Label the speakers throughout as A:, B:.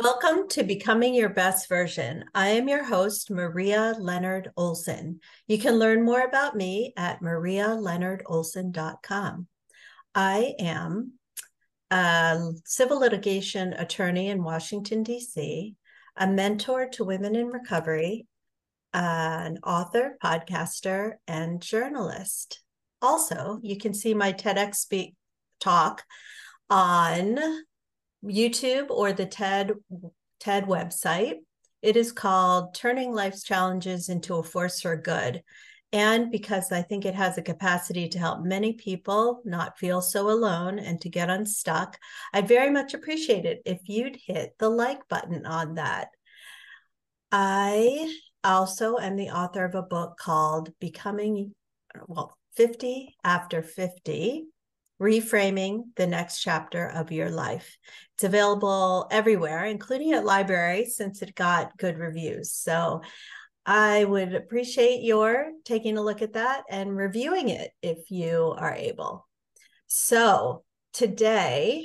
A: Welcome to Becoming Your Best Version. I am your host, Maria Leonard Olson. You can learn more about me at marialeonardolson.com. I am a civil litigation attorney in Washington, D.C., a mentor to women in recovery, an author, podcaster, and journalist. Also, you can see my TEDx speak talk on YouTube or the TED TED website. It is called Turning Life's Challenges into a Force for Good. And because I think it has a capacity to help many people not feel so alone and to get unstuck, I'd very much appreciate it if you'd hit the like button on that. I also am the author of a book called Becoming, well, 50 After 50 Reframing the Next Chapter of Your Life. It's available everywhere, including at libraries, since it got good reviews. So I would appreciate your taking a look at that and reviewing it if you are able. So today,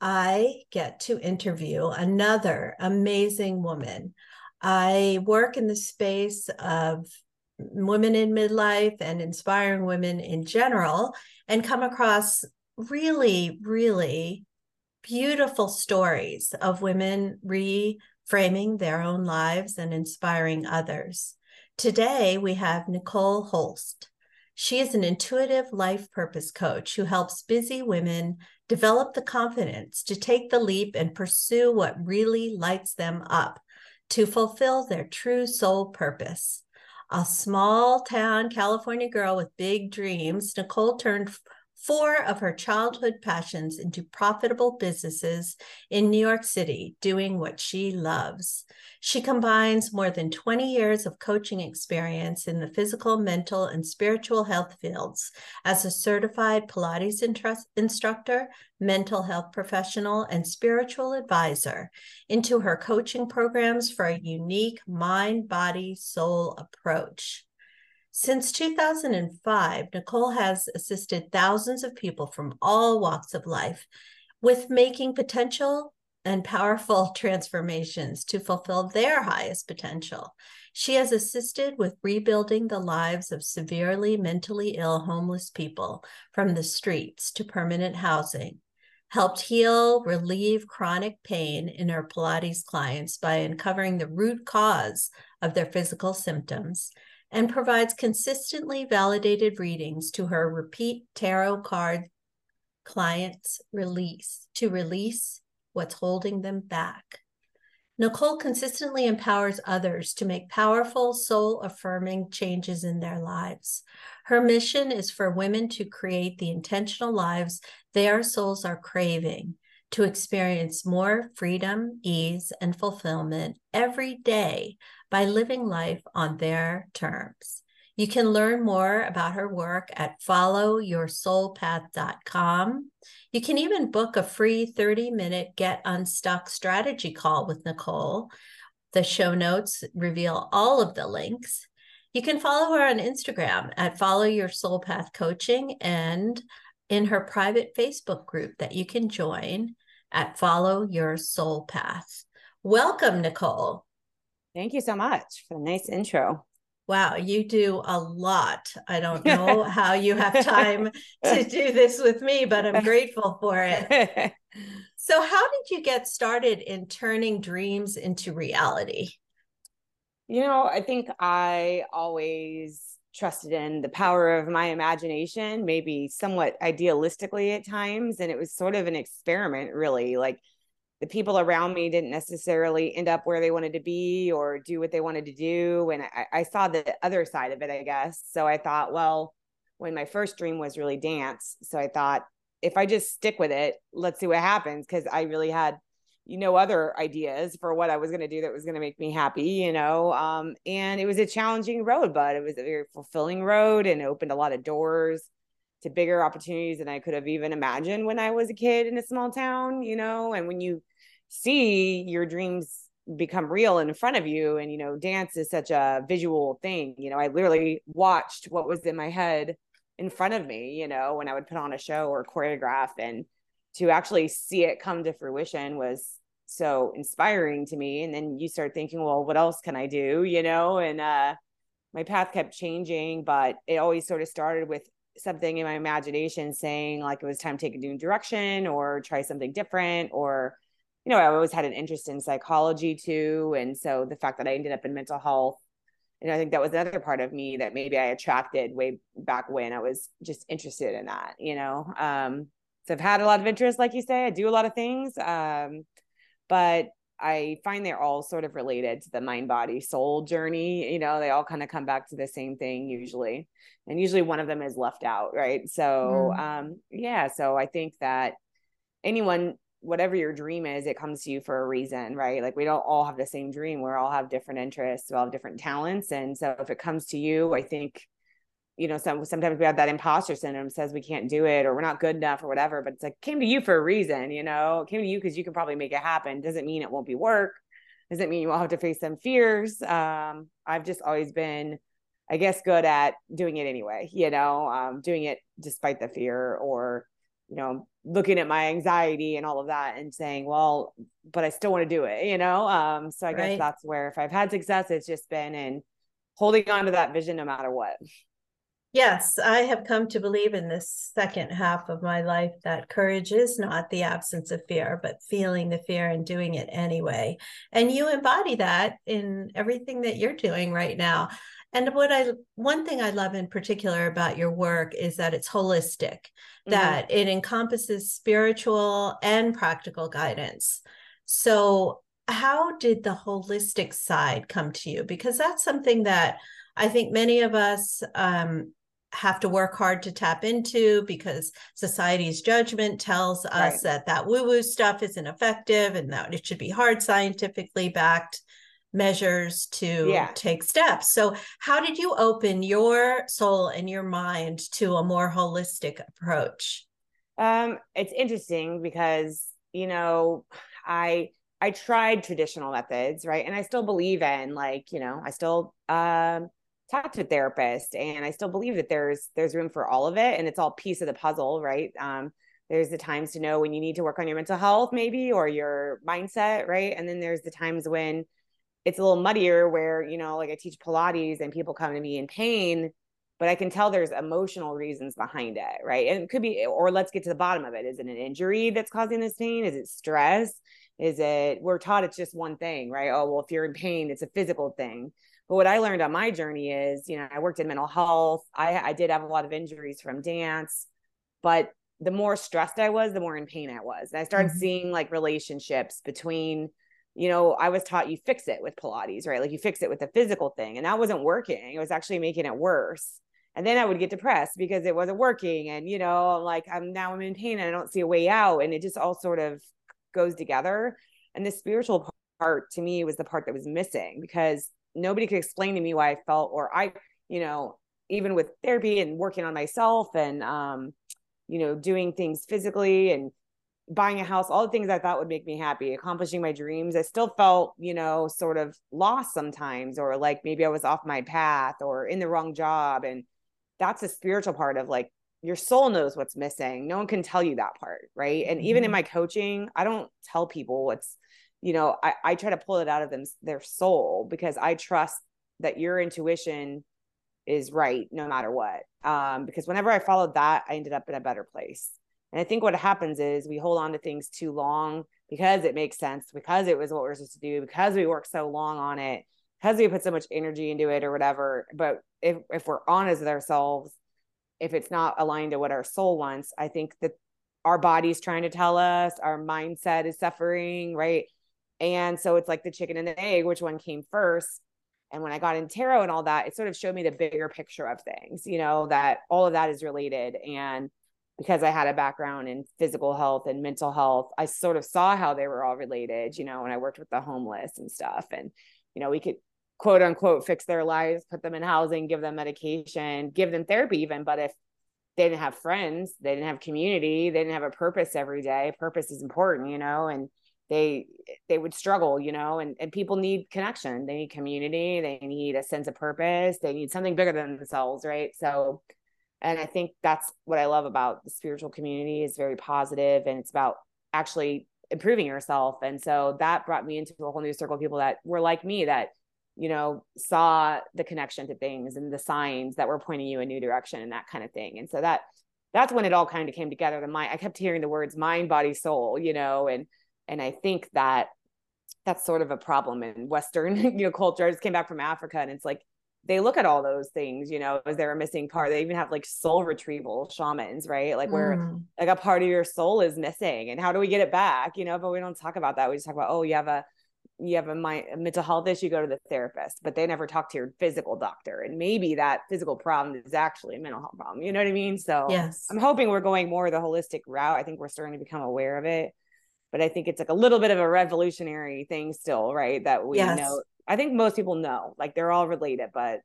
A: I get to interview another amazing woman. I work in the space of women in midlife and inspiring women in general and come across really, really beautiful stories of women reframing their own lives and inspiring others. Today, we have Nicole Holst. She is an intuitive life purpose coach who helps busy women develop the confidence to take the leap and pursue what really lights them up to fulfill their true soul purpose a small town California girl with big dreams, Nicole turned four of her childhood passions into profitable businesses in New York City, doing what she loves. She combines more than 20 years of coaching experience in the physical, mental, and spiritual health fields as a certified Pilates instructor, mental health professional, and spiritual advisor into her coaching programs for a unique mind, body, soul approach. Since 2005, Nicole has assisted thousands of people from all walks of life with making potential and powerful transformations to fulfill their highest potential. She has assisted with rebuilding the lives of severely mentally ill homeless people from the streets to permanent housing, helped heal, relieve chronic pain in her Pilates clients by uncovering the root cause of their physical symptoms, and provides consistently validated readings to her repeat tarot card clients release to release what's holding them back. Nicole consistently empowers others to make powerful, soul affirming changes in their lives. Her mission is for women to create the intentional lives their souls are craving, to experience more freedom, ease, and fulfillment every day by living life on their terms. You can learn more about her work at followyoursoulpath.com. You can even book a free 30 minute Get Unstuck strategy call with Nicole. The show notes reveal all of the links. You can follow her on Instagram at Follow Your Soul Path Coaching and in her private Facebook group that you can join at Follow Your Soul Path. Welcome, Nicole.
B: Thank you so much for the nice intro.
A: Wow, you do a lot. I don't know how you have time to do this with me, but I'm grateful for it. So, how did you get started in turning dreams into reality?
B: You know, I think I always trusted in the power of my imagination, maybe somewhat idealistically at times. And it was sort of an experiment, really. Like the people around me didn't necessarily end up where they wanted to be or do what they wanted to do. And I, I saw the other side of it, I guess. So I thought, well, when my first dream was really dance. So I thought, if I just stick with it, let's see what happens. Cause I really had, you know, other ideas for what I was going to do that was going to make me happy, you know. Um, and it was a challenging road, but it was a very fulfilling road and opened a lot of doors to bigger opportunities than I could have even imagined when I was a kid in a small town, you know. And when you see your dreams become real in front of you and you know dance is such a visual thing you know i literally watched what was in my head in front of me you know when i would put on a show or choreograph and to actually see it come to fruition was so inspiring to me. And then you start thinking, well, what else can I do? You know, and uh, my path kept changing, but it always sort of started with something in my imagination saying like it was time to take a new direction or try something different or you know i always had an interest in psychology too and so the fact that i ended up in mental health and i think that was another part of me that maybe i attracted way back when i was just interested in that you know um so i've had a lot of interest like you say i do a lot of things um but I find they're all sort of related to the mind body soul journey. You know, they all kind of come back to the same thing usually. And usually one of them is left out, right? So, mm. um yeah, so I think that anyone whatever your dream is, it comes to you for a reason, right? Like we don't all have the same dream. We all have different interests, we all have different talents. And so if it comes to you, I think you know, some sometimes we have that imposter syndrome says we can't do it or we're not good enough or whatever. But it's like came to you for a reason, you know, came to you because you can probably make it happen. Doesn't mean it won't be work. Doesn't mean you won't have to face some fears. Um, I've just always been, I guess, good at doing it anyway, you know, um, doing it despite the fear or, you know, looking at my anxiety and all of that and saying, well, but I still want to do it, you know? Um, so I guess that's where if I've had success, it's just been in holding on to that vision no matter what.
A: Yes, I have come to believe in this second half of my life that courage is not the absence of fear, but feeling the fear and doing it anyway. And you embody that in everything that you're doing right now. And what I, one thing I love in particular about your work is that it's holistic, mm-hmm. that it encompasses spiritual and practical guidance. So, how did the holistic side come to you? Because that's something that I think many of us um, have to work hard to tap into because society's judgment tells us right. that that woo woo stuff isn't effective and that it should be hard scientifically backed measures to yeah. take steps. So, how did you open your soul and your mind to a more holistic approach?
B: Um, it's interesting because you know, I I tried traditional methods, right, and I still believe in like you know, I still um talk to a therapist and i still believe that there's there's room for all of it and it's all piece of the puzzle right? Um there's the times to know when you need to work on your mental health maybe or your mindset right? And then there's the times when it's a little muddier where you know like i teach pilates and people come to me in pain but i can tell there's emotional reasons behind it right? And it could be or let's get to the bottom of it. Is it an injury that's causing this pain? Is it stress? Is it we're taught it's just one thing right? Oh well if you're in pain it's a physical thing but what I learned on my journey is, you know, I worked in mental health. I, I did have a lot of injuries from dance, but the more stressed I was, the more in pain I was. And I started mm-hmm. seeing like relationships between, you know, I was taught you fix it with Pilates, right? Like you fix it with the physical thing. And that wasn't working. It was actually making it worse. And then I would get depressed because it wasn't working. And, you know, like I'm now I'm in pain and I don't see a way out. And it just all sort of goes together. And the spiritual part to me was the part that was missing because nobody could explain to me why I felt or I, you know, even with therapy and working on myself and um, you know, doing things physically and buying a house, all the things I thought would make me happy, accomplishing my dreams, I still felt, you know, sort of lost sometimes, or like maybe I was off my path or in the wrong job. And that's a spiritual part of like your soul knows what's missing. No one can tell you that part. Right. And mm-hmm. even in mm-hmm. my coaching, I don't tell people what's you know I, I try to pull it out of them their soul because i trust that your intuition is right no matter what. Um, because whenever i followed that i ended up in a better place. And i think what happens is we hold on to things too long because it makes sense because it was what we are supposed to do because we worked so long on it because we put so much energy into it or whatever. But if if we're honest with ourselves if it's not aligned to what our soul wants i think that our body's trying to tell us our mindset is suffering right and so it's like the chicken and the egg, which one came first? And when I got in tarot and all that, it sort of showed me the bigger picture of things, you know, that all of that is related. And because I had a background in physical health and mental health, I sort of saw how they were all related, you know, when I worked with the homeless and stuff. And, you know, we could quote unquote fix their lives, put them in housing, give them medication, give them therapy, even. But if they didn't have friends, they didn't have community, they didn't have a purpose every day, purpose is important, you know, and they they would struggle you know and, and people need connection they need community they need a sense of purpose they need something bigger than themselves right so and i think that's what i love about the spiritual community is very positive and it's about actually improving yourself. And so that brought me into a whole new circle of people that were like me that, you know, saw the connection to things and the signs that were pointing you a new direction and that kind of thing. And so that that's when it all kind of came together. The mind, I kept hearing the words mind, body, soul, you know, and and I think that that's sort of a problem in Western, you know, culture. I just came back from Africa and it's like they look at all those things, you know, as they're a missing part. They even have like soul retrieval shamans, right? Like where mm. like a part of your soul is missing and how do we get it back? You know, but we don't talk about that. We just talk about, oh, you have a you have a, mind, a mental health issue, go to the therapist, but they never talk to your physical doctor. And maybe that physical problem is actually a mental health problem. You know what I mean? So
A: yes,
B: I'm hoping we're going more the holistic route. I think we're starting to become aware of it. But I think it's like a little bit of a revolutionary thing still, right? That we yes. know I think most people know, like they're all related, but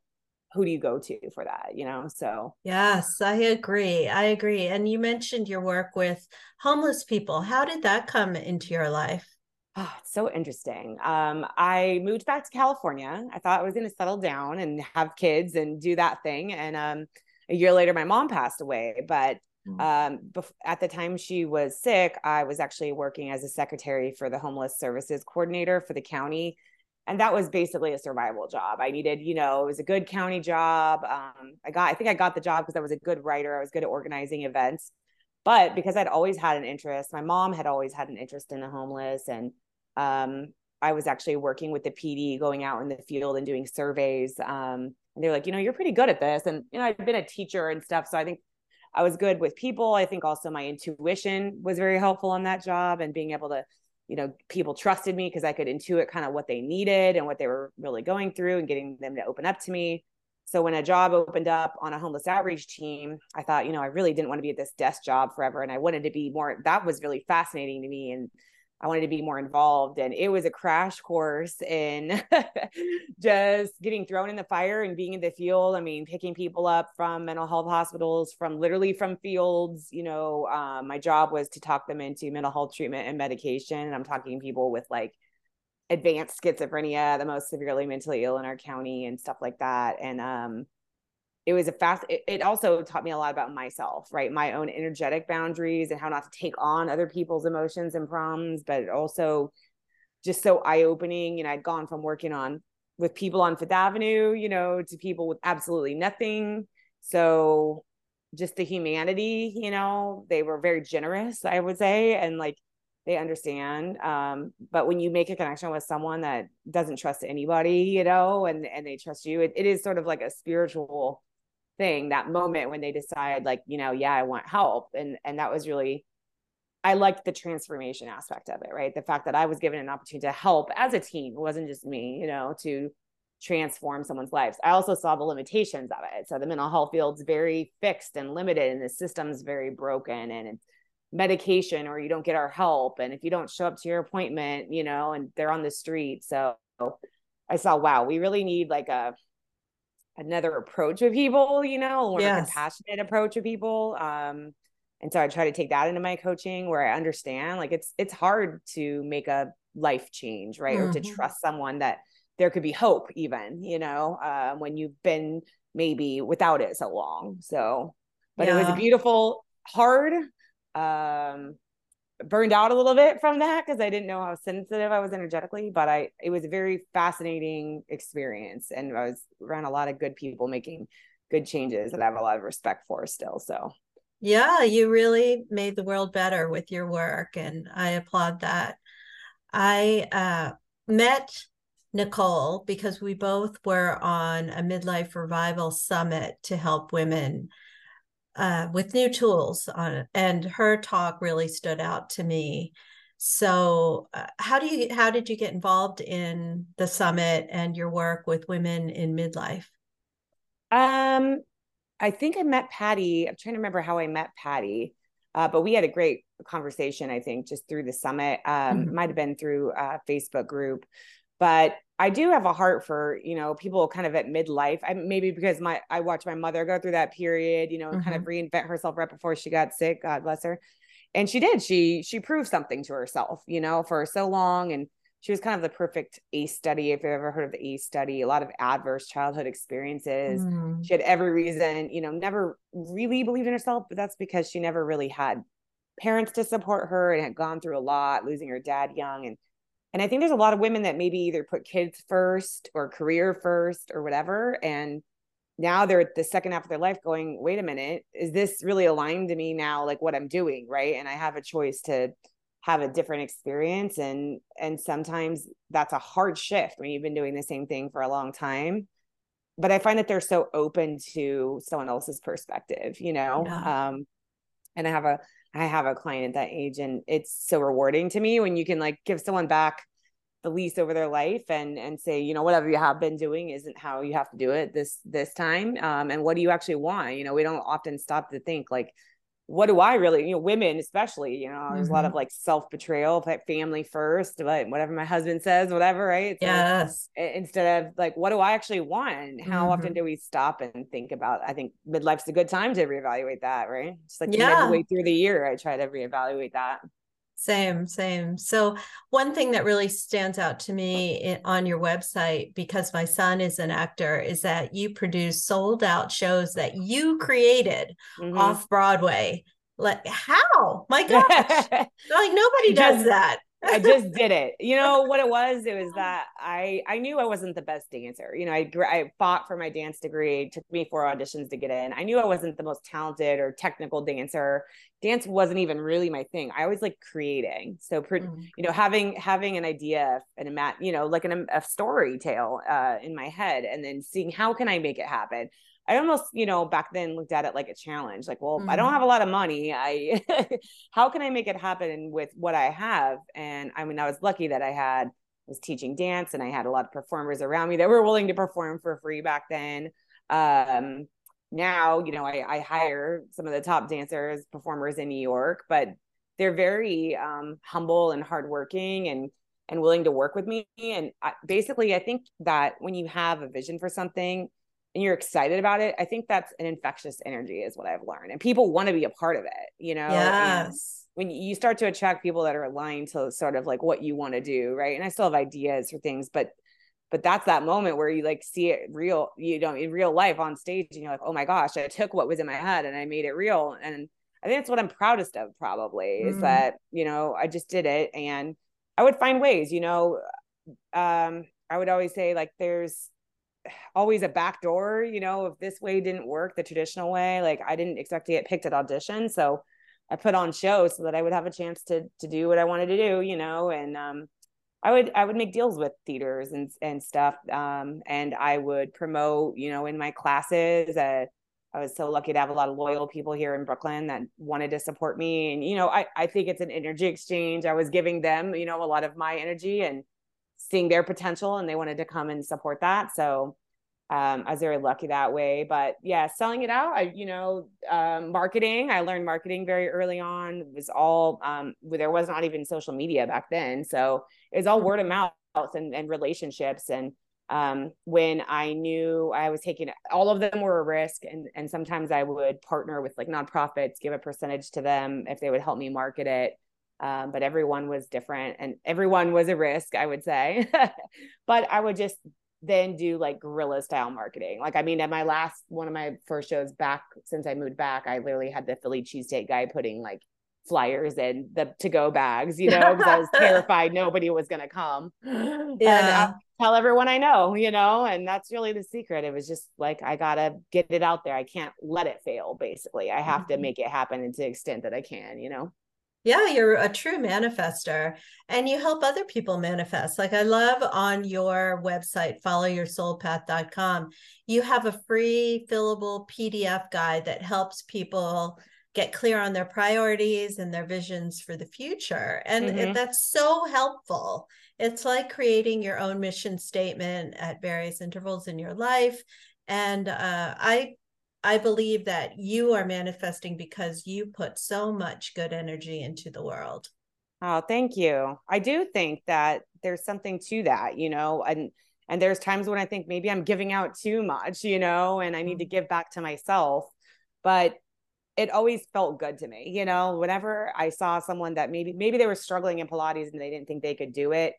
B: who do you go to for that, you know? So,
A: yes, I agree. I agree. And you mentioned your work with homeless people. How did that come into your life?
B: Oh, it's so interesting. Um, I moved back to California. I thought I was going to settle down and have kids and do that thing. And um, a year later, my mom passed away. But. Um, bef- at the time she was sick, I was actually working as a secretary for the homeless services coordinator for the county and that was basically a survival job. I needed, you know, it was a good county job. Um, I got, I think I got the job because I was a good writer. I was good at organizing events, but because I'd always had an interest, my mom had always had an interest in the homeless, and um, I was actually working with the PD, going out in the field and doing surveys. Um, and they're like, you know, you're pretty good at this, and you know, I've been a teacher and stuff, so I think I was good with people. I think also my intuition was very helpful on that job, and being able to you know people trusted me because i could intuit kind of what they needed and what they were really going through and getting them to open up to me so when a job opened up on a homeless outreach team i thought you know i really didn't want to be at this desk job forever and i wanted to be more that was really fascinating to me and I wanted to be more involved. And it was a crash course in just getting thrown in the fire and being in the field. I mean, picking people up from mental health hospitals, from literally from fields. You know, um, my job was to talk them into mental health treatment and medication. And I'm talking people with like advanced schizophrenia, the most severely mentally ill in our county and stuff like that. And um, it was a fast it, it, also taught me a lot about myself right? My own energetic boundaries and how not to take on other people's emotions and problems but also just so eye-opening. You know i'd gone from working on with people on fifth avenue you know to people with absolutely nothing. So just the humanity you know they were very generous i would say and like they understand. Um, but when you make a connection with someone that doesn't trust anybody you know and and they trust you it, it is sort of like a spiritual thing that moment when they decide like you know yeah i want help and and that was really i liked the transformation aspect of it right? The fact that i was given an opportunity to help as a team it wasn't just me you know to transform someone's lives. I also saw the limitations of it. So the mental health field's very fixed and limited and the system's very broken and it's medication or you don't get our help and if you don't show up to your appointment you know and they're on the street. So i saw wow we really need like a another approach with people, you know, a more yes. compassionate approach with people. Um, and so I try to take that into my coaching where I understand like it's it's hard to make a life change, right? Mm-hmm. Or to mm-hmm. trust someone that there could be hope even, you know, uh, when you've been maybe without it so long. So, but yeah. it was a beautiful, hard, um, burned out a little bit from that because I didn't know how sensitive I was energetically, but I it was a very fascinating experience and I was around a lot of good people making good changes that I have a lot of respect for still. So
A: yeah, you really made the world better with your work and I applaud that. I uh, met Nicole because we both were on a midlife revival summit to help women uh, with new tools on and her talk really stood out to me. So, uh, how do you how did you get involved in the summit and your work with women in midlife?
B: Um, I think I met Patty. I'm trying to remember how I met Patty, uh, but we had a great conversation. I think just through the summit. Um, mm-hmm. might have been through a Facebook group, but I do have a heart for, you know, people kind of at midlife. I maybe because my I watched my mother go through that period, you know, mm-hmm. kind of mm-hmm. reinvent herself right before she got sick. God bless her. And she did. She she proved something to herself, you know, for so long. And she was kind of the perfect ACE study. If you've ever heard of the ACE study, a lot of adverse childhood experiences. Mm. She had every reason, you know, never really believed in herself, but that's because she never really had parents to support her and had gone through a lot, losing her dad young. And and I think there's a lot of women that maybe either put kids first or career first or whatever. And now they're at the second half of their life going, wait a minute, is this really aligned to me now, like what I'm doing? Right. And I have a choice to have a different experience. And and sometimes that's a hard shift when you've been doing the same thing for a long time. But I find that they're so open to someone else's perspective, you know. Yeah. Um, and I have a I have a client at that age and it's so rewarding to me when you can like give someone back the lease over their life and and say you know whatever you have been doing isn't how you have to do it this this time um, and what do you actually want? You know we don't often stop to think like what do I really, you know, women especially, you know, there's mm-hmm. a lot of mm-hmm. like self betrayal, like family first, but whatever my husband says, whatever, right?
A: So yes.
B: instead of like, what do I actually want? How mm-hmm. often do we stop and think about? I think midlife's a good time to reevaluate that, right? Just like yeah. midway through the year, I try to reevaluate that.
A: Same, same. So, one thing that really stands out to me on your website, because my son is an actor, is that you produce sold out shows that you created mm-hmm. off Broadway. Like, how? My gosh. like, nobody does that.
B: I just did it. You know what it was? It was that I I knew I wasn't the best dancer. You know, I I fought for my dance degree. It took me four auditions to get in. I knew I wasn't the most talented or technical dancer. Dance wasn't even really my thing. I always like creating. So, mm. you know, having having an idea and a mat, you know, like an, a story tale uh, in my head, and then seeing how can I make it happen. I almost, you know, back then looked at it like a challenge. Like, well, mm-hmm. I don't mm-hmm. have a lot of money. I how can I make it happen with what I have? And I mean, I was lucky that I had was teaching dance and I had a lot of performers around me that were willing to perform for free back then. Um, now, you know, I, I hire some of the top dancers, performers in New York, but they're very um, humble and hardworking and and willing to work with me. And I, basically, I think that when you have a vision for something, and you're excited about it, I think that's an infectious energy, is what I've learned. And people want to be a part of it, you know?
A: Yes.
B: And when you start to attract people that are aligned to sort of like what you want to do, right? And I still have ideas for things, but but that's that moment where you like see it real, you know, in real life on stage, and you're like, oh my gosh, I took what was in my head and I made it real. And I think that's what I'm proudest of, probably, mm. is that you know I just did it, and I would find ways, you know. Um, I would always say like there's always a back door, you know, if this way didn't work the traditional way, like I didn't expect to get picked at audition. So I put on shows so that I would have a chance to to do what I wanted to do, you know, and um I would I would make deals with theaters and and stuff. Um and I would promote, you know, in my classes. Uh, I was so lucky to have a lot of loyal people here in Brooklyn that wanted to support me. And, you know, I, I think it's an energy exchange. I was giving them, you know, a lot of my energy and seeing their potential and they wanted to come and support that. So um, I was very lucky that way. But yeah, selling it out, I, you know, um, marketing, I learned marketing very early on. It was all, um, there was not even social media back then. So it was all word of mouth and, and relationships. And um, when I knew I was taking all of them were a risk. And, and sometimes I would partner with like nonprofits, give a percentage to them if they would help me market it um, but everyone was different and everyone was a risk i would say but i would just then do like guerrilla style marketing like i mean at my last one of my first shows back since i moved back i literally had the philly cheesesteak guy putting like flyers in the to go bags, you know, because I was terrified nobody was going to come. Yeah. And tell everyone I know, you know, and that's really the secret. It was just like, I got to get it out there. I can't let it fail, basically. I have mm-hmm. to make it happen to the extent that I can, you know?
A: Yeah, you're a true manifester and you help other people manifest. Like I love on your website, followyoursoulpath.com, you have a free fillable PDF guide that helps people get clear on their priorities and their visions for the future. And mm-hmm. that's so helpful. It's like creating your own mission statement at various intervals in your life. And uh, I I believe that you are manifesting because you put so much good energy into the world.
B: Oh, thank you. I do think that there's something to that, you know, and and there's times when I think maybe I'm giving out too much, you know, and I need to mm-hmm. give back to myself. But it always felt good to me, you know, whenever I saw someone that maybe maybe they were struggling in Pilates and they didn't think they could do it,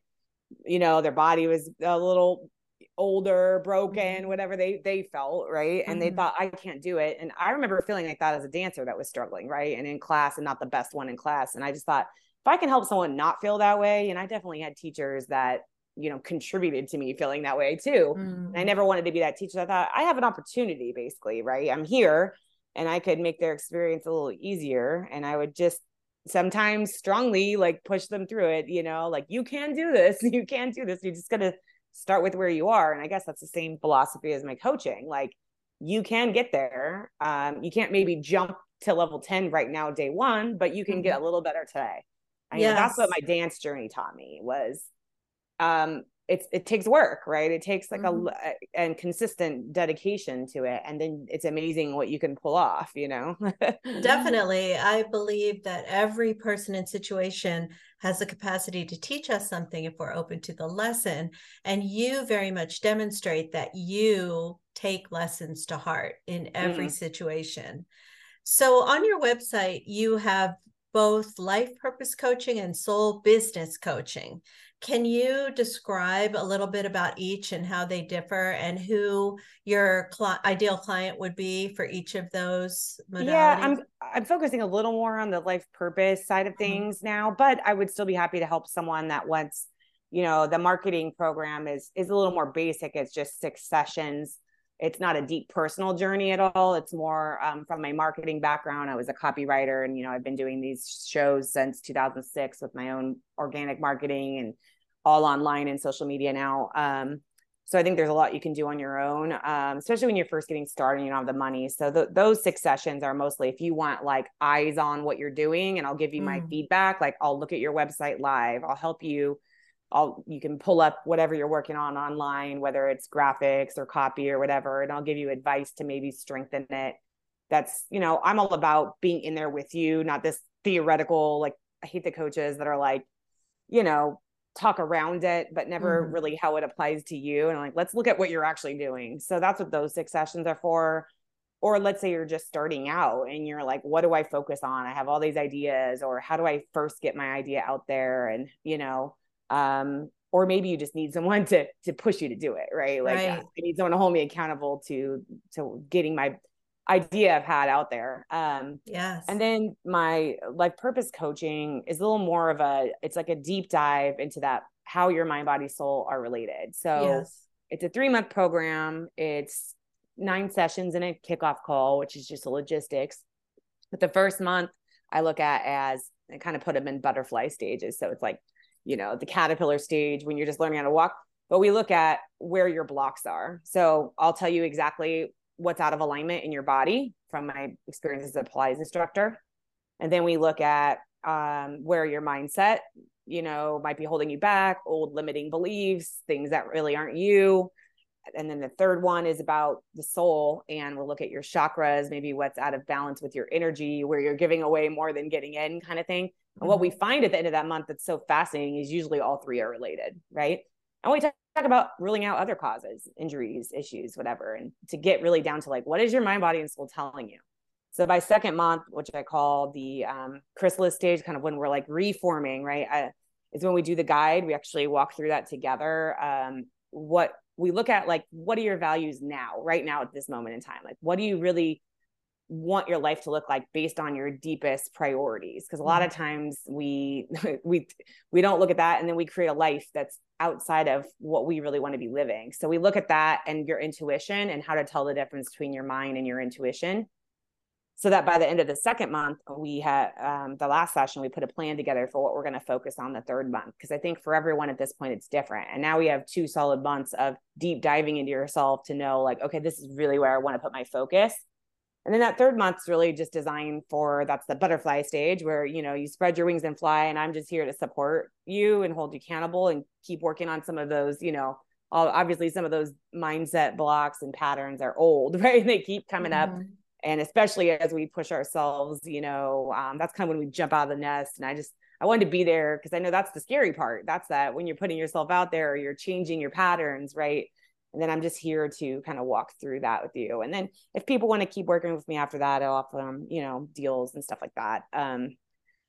B: you know, their body was a little older, broken, mm-hmm. whatever they they felt, right? And mm-hmm. they thought I can't do it. And I remember feeling like that as a dancer that was struggling, right? And in class and not the best one in class. And I just thought if I can help someone not feel that way, and I definitely had teachers that you know contributed to me feeling that way too. Mm-hmm. I never wanted to be that teacher. I thought I have an opportunity, basically, right? I'm here and I could make their experience a little easier. And I would just sometimes strongly like push them through it, you know, like you can do this, you can do this. You just gotta start with where you are. And I guess that's the same philosophy as my coaching. Like you can get there. Um, you can't maybe jump to level 10 right now, day one, but you can mm-hmm. get a little better today. I yes. that's what my dance journey taught me was um it's it takes work right it takes like mm-hmm. a and consistent dedication to it and then it's amazing what you can pull off you know
A: definitely i believe that every person and situation has the capacity to teach us something if we're open to the lesson and you very much demonstrate that you take lessons to heart in every mm. situation so on your website you have both life purpose coaching and soul business coaching can you describe a little bit about each and how they differ and who your cl- ideal client would be for each of those modalities?
B: Yeah, I'm I'm focusing a little more on the life purpose side of mm-hmm. things mm-hmm. now, but I would still be happy to help someone that wants, you know, the marketing program is is a little more basic. It's just six sessions. It's not a deep personal journey at all. It's more um, from my marketing background. I was a copywriter, and you know, I've been doing these shows since 2006 with my own organic marketing and all online and social media now. Um, so I think there's a lot you can do on your own, um, especially when you're first getting started and you don't have the money. So th- those six sessions are mostly if you want like eyes on what you're doing, and I'll give you mm. my feedback. Like I'll look at your website live. I'll help you. I'll you can pull up whatever you're working on online, whether it's graphics or copy or whatever, and I'll give you advice to maybe strengthen it. That's you know I'm all about being in there with you, not this theoretical like I hate the coaches that are like, you know, talk around it, but never mm-hmm. really how it applies to you. And like, let's look at what you're actually doing. So that's what those six sessions are for. Or let's say you're just starting out and you're like, what do I focus on? I have all these ideas, or how do I first get my idea out there? And, you know, um, or maybe you just need someone to to push you to do it, right? Like right. I need someone to hold me accountable to to getting my idea I've had out there. Um,
A: yes.
B: And then my life purpose coaching is a little more of a, it's like a deep dive into that, how your mind, body, soul are related. So yes. it's a three month program. It's nine sessions and a kickoff call, which is just a logistics. But the first month I look at as I kind of put them in butterfly stages. So it's like, you know, the caterpillar stage when you're just learning how to walk, but we look at where your blocks are. So I'll tell you exactly what's out of alignment in your body from my experience as a Pilates instructor. And then we look at um, where your mindset, you know, might be holding you back, old limiting beliefs, things that really aren't you. And then the third one is about the soul. And we'll look at your chakras, maybe what's out of balance with your energy, where you're giving away more than getting in, kind of thing. And mm-hmm. what we mm-hmm. find at the end of that month that's so fascinating is usually all three are related, right? And we talk about ruling out other causes, injuries, issues, whatever, and to get really down to like, what is your mind, body, and soul telling you? So by second month, which I call the um, chrysalis stage, kind of when we're like reforming, right? I, is when we do the guide. We actually walk through that together. Um, what we look at, like, what are your values now, right now at this moment in time? Like, what do you really want your life to look like based on your deepest priorities because a lot of mm-hmm. times we we we don't look at that and then we create a life that's outside of what we really want to be living so we look at that and your intuition and how to tell the difference between your mind and your intuition so that by the end of the second month we had um, the last session we put a plan together for what we're going to focus on the third month because i think for everyone at this point it's different and now we have two solid months of deep diving into yourself to know like okay this is really where i want to put my focus and then that third month's really just designed for that's the butterfly stage where, you know, you spread your wings and fly. And I'm just here to support you and hold you accountable and keep working on some of those, you know, obviously some of those mindset blocks and patterns are old, right? They keep coming mm-hmm. up. And especially as we push ourselves, you know, um, that's kind of when we jump out of the nest. And I just, I wanted to be there because I know that's the scary part. That's that when you're putting yourself out there, you're changing your patterns, right? And then I'm just here to kind of walk through that with you. And then if people want to keep working with me after that, I'll offer them, you know, deals and stuff like that. Um,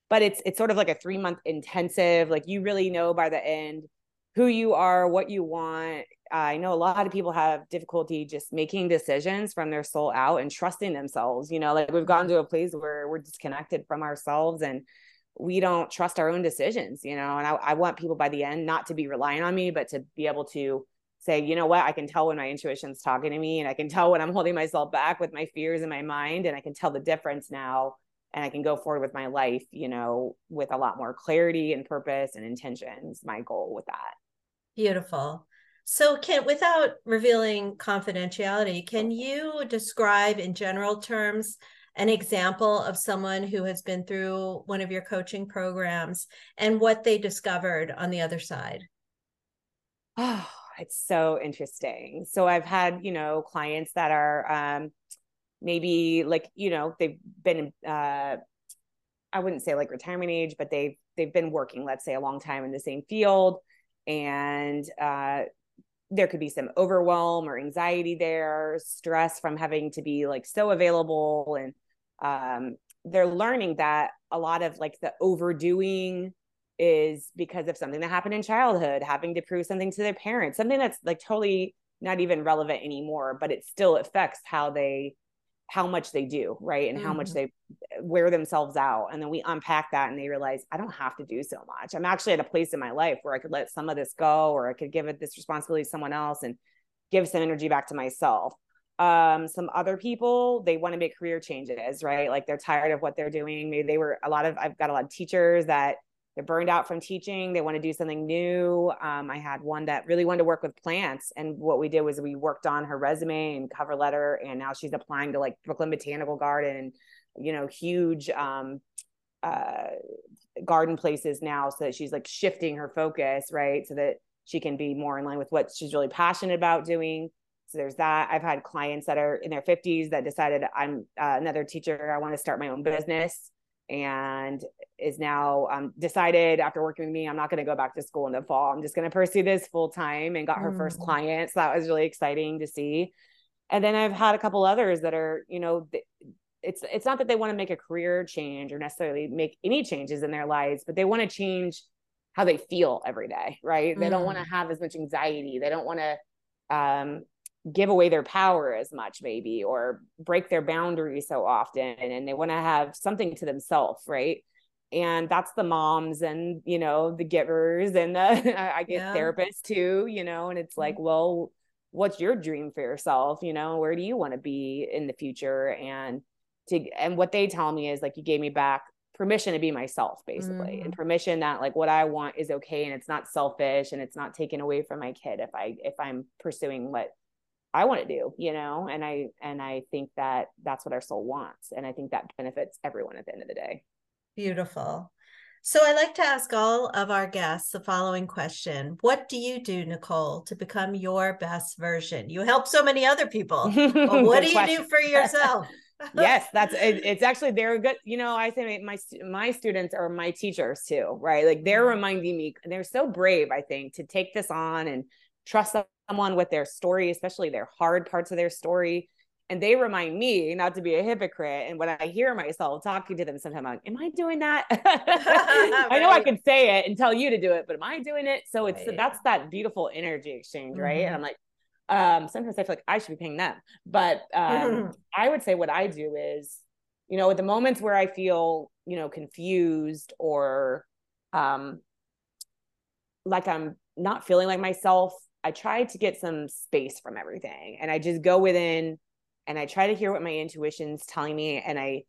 B: but it's it's sort of like a three month intensive. Like you really know by the end who you are, what you want. I know a lot of people have difficulty just making decisions from their soul out and trusting themselves. You know, like we've gotten to a place where we're disconnected from ourselves and we don't trust our own decisions, you know. And I, I want people by the end not to be relying on me, but to be able to say, you know what, I can tell when my intuition's talking to me and I can tell when I'm holding myself back with my fears in my mind and I can tell the difference now and I can go forward with my life, you know, with a lot more clarity and purpose and intentions. My goal with that.
A: Beautiful. So, can without revealing confidentiality, can you describe in general terms an example of someone who has been through one of your coaching programs and what they discovered on the other side?
B: Oh, it's so interesting. So I've had, you know, clients that are um maybe like, you know, they've been uh I wouldn't say like retirement age, but they've they've been working, let's say, a long time in the same field. And uh there could be some overwhelm or anxiety there, stress from having to be like so available. And um they're learning that a lot of like the overdoing is because of something that happened in childhood, having to prove something to their parents, something that's like totally not even relevant anymore, but it still affects how they how much they do, right? And mm-hmm. how much mm-hmm. they wear themselves out. And then we unpack that and they realize I don't have to do so much. I'm actually at a place in my life where I could let some of this go or I could give it this responsibility to someone else and give some energy back to myself. Um, some other people, they want to make career changes, right? Like they're tired of what they're doing. Maybe they were a lot of I've got a lot of teachers that they're burned out from teaching. They want to do something new. Um, i had one that really wanted to work with plants and what we did was we worked on her resume and cover letter and now she's applying to like brooklyn botanical garden you know huge um, uh, garden places now so that she's like shifting her focus right? So that she can be more in line with what she's really passionate about doing. So there's that. I've had clients that are in their 50s that decided i'm uh, another teacher. I want to start my own business and is now um, decided after working with me, I'm not going to go back to school in the fall. I'm just going to pursue this full time and got her mm. first client. So that was really exciting to see. And then I've had a couple others that are, you know, it's it's not that they want to make a career change or necessarily make any changes in their lives, but they want to change how they feel every day, right? Mm. They don't want to mm. have as much anxiety. They don't want to um, give away their power as much maybe or break their boundaries so often and they want to have something to themselves right and that's the moms and you know the givers and the, i get yeah. therapists too you know and it's like mm-hmm. well what's your dream for yourself you know where do you want to be in the future and to and what they tell me is like you gave me back permission to be myself basically mm. and permission that like what i want is okay and it's not selfish and it's not taken away from my kid if i if i'm pursuing what I want to do, you know, and I and I think that that's what our soul wants, and I think that benefits everyone at the end of the day.
A: Beautiful. So I like to ask all of our guests the following question: What do you do, Nicole, to become your best version? You help so many other people. But what do you question. do for yourself?
B: yes, that's it, it's actually they're good. You know, I say my my students are my teachers too, right? Like they're mm-hmm. reminding me, they're so brave, I think, to take this on and trust someone with their story, especially their hard parts of their story. And they remind me not to be a hypocrite. And when I hear myself talking to them, sometimes I'm like, Am I doing that? right. I know I could say it and tell you to do it, but am I doing it? So it's right. that's that beautiful energy exchange, mm-hmm. right? And I'm like, um, sometimes I feel like I should be paying them. But um, I would say what I do is, you know, at the moments where I feel, you know, confused or um like I'm not feeling like myself, I try to get some space from everything and I just go within and I try to hear what my intuition's telling me and I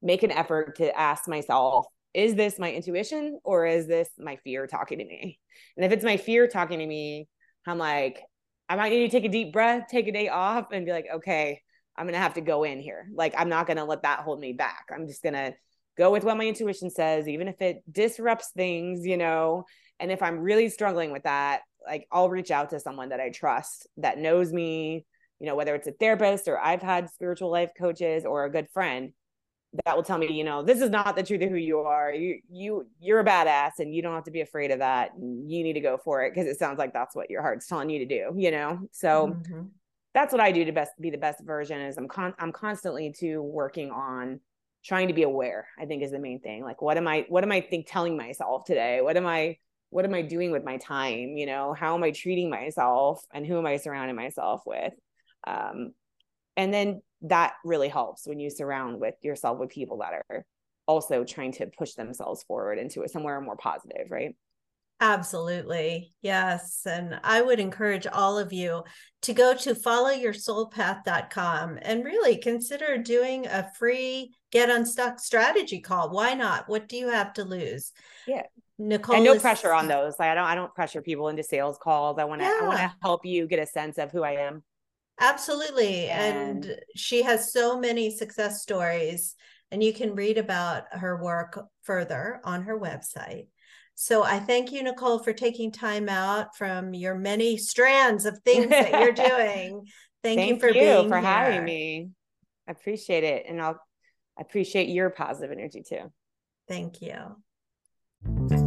B: make an effort to ask myself, is this my intuition or is this my fear talking to me? And if it's my fear talking to me, I'm like, I might need to take a deep breath, take a day off and be like, okay, I'm going to have to go in here. Like, I'm not going to let that hold me back. I'm just going to go with what my intuition says, even if it disrupts things, you know. And if I'm really struggling with that, like I'll reach out to someone that I trust that knows me, you know, whether it's a therapist or I've had spiritual life coaches or a good friend that will tell me, you know, this is not the truth of who you are. You you you're a badass and you don't have to be afraid of that. You need to go for it because it sounds like that's what your heart's telling you to do, you know? So mm-hmm. that's what I do to best be the best version is I'm con I'm constantly to working on trying to be aware, I think is the main thing. Like what am I what am I think telling myself today? What am I what am I doing with my time? You know, how am I treating myself and who am I surrounding myself with? Um, and then that really helps when you surround with yourself with people that are also trying to push themselves forward into it somewhere more positive, right?
A: Absolutely. Yes. And I would encourage all of you to go to followyoursoulpath.com and really consider doing a free get unstuck strategy call. Why not? What do you have to lose?
B: Yeah.
A: Nicole
B: and no
A: is-
B: pressure on those. Like I don't I don't pressure people into sales calls. I want to I want to help you get a sense of who I am.
A: Absolutely.
B: And-
A: And she has so many success stories, and you can read about her work further on her website. So I thank you, Nicole, for taking time out from your many strands of things that you're doing. Thank, you for
B: you
A: being
B: for having me. I appreciate it. And I'll I appreciate your positive energy too.
A: Thank you.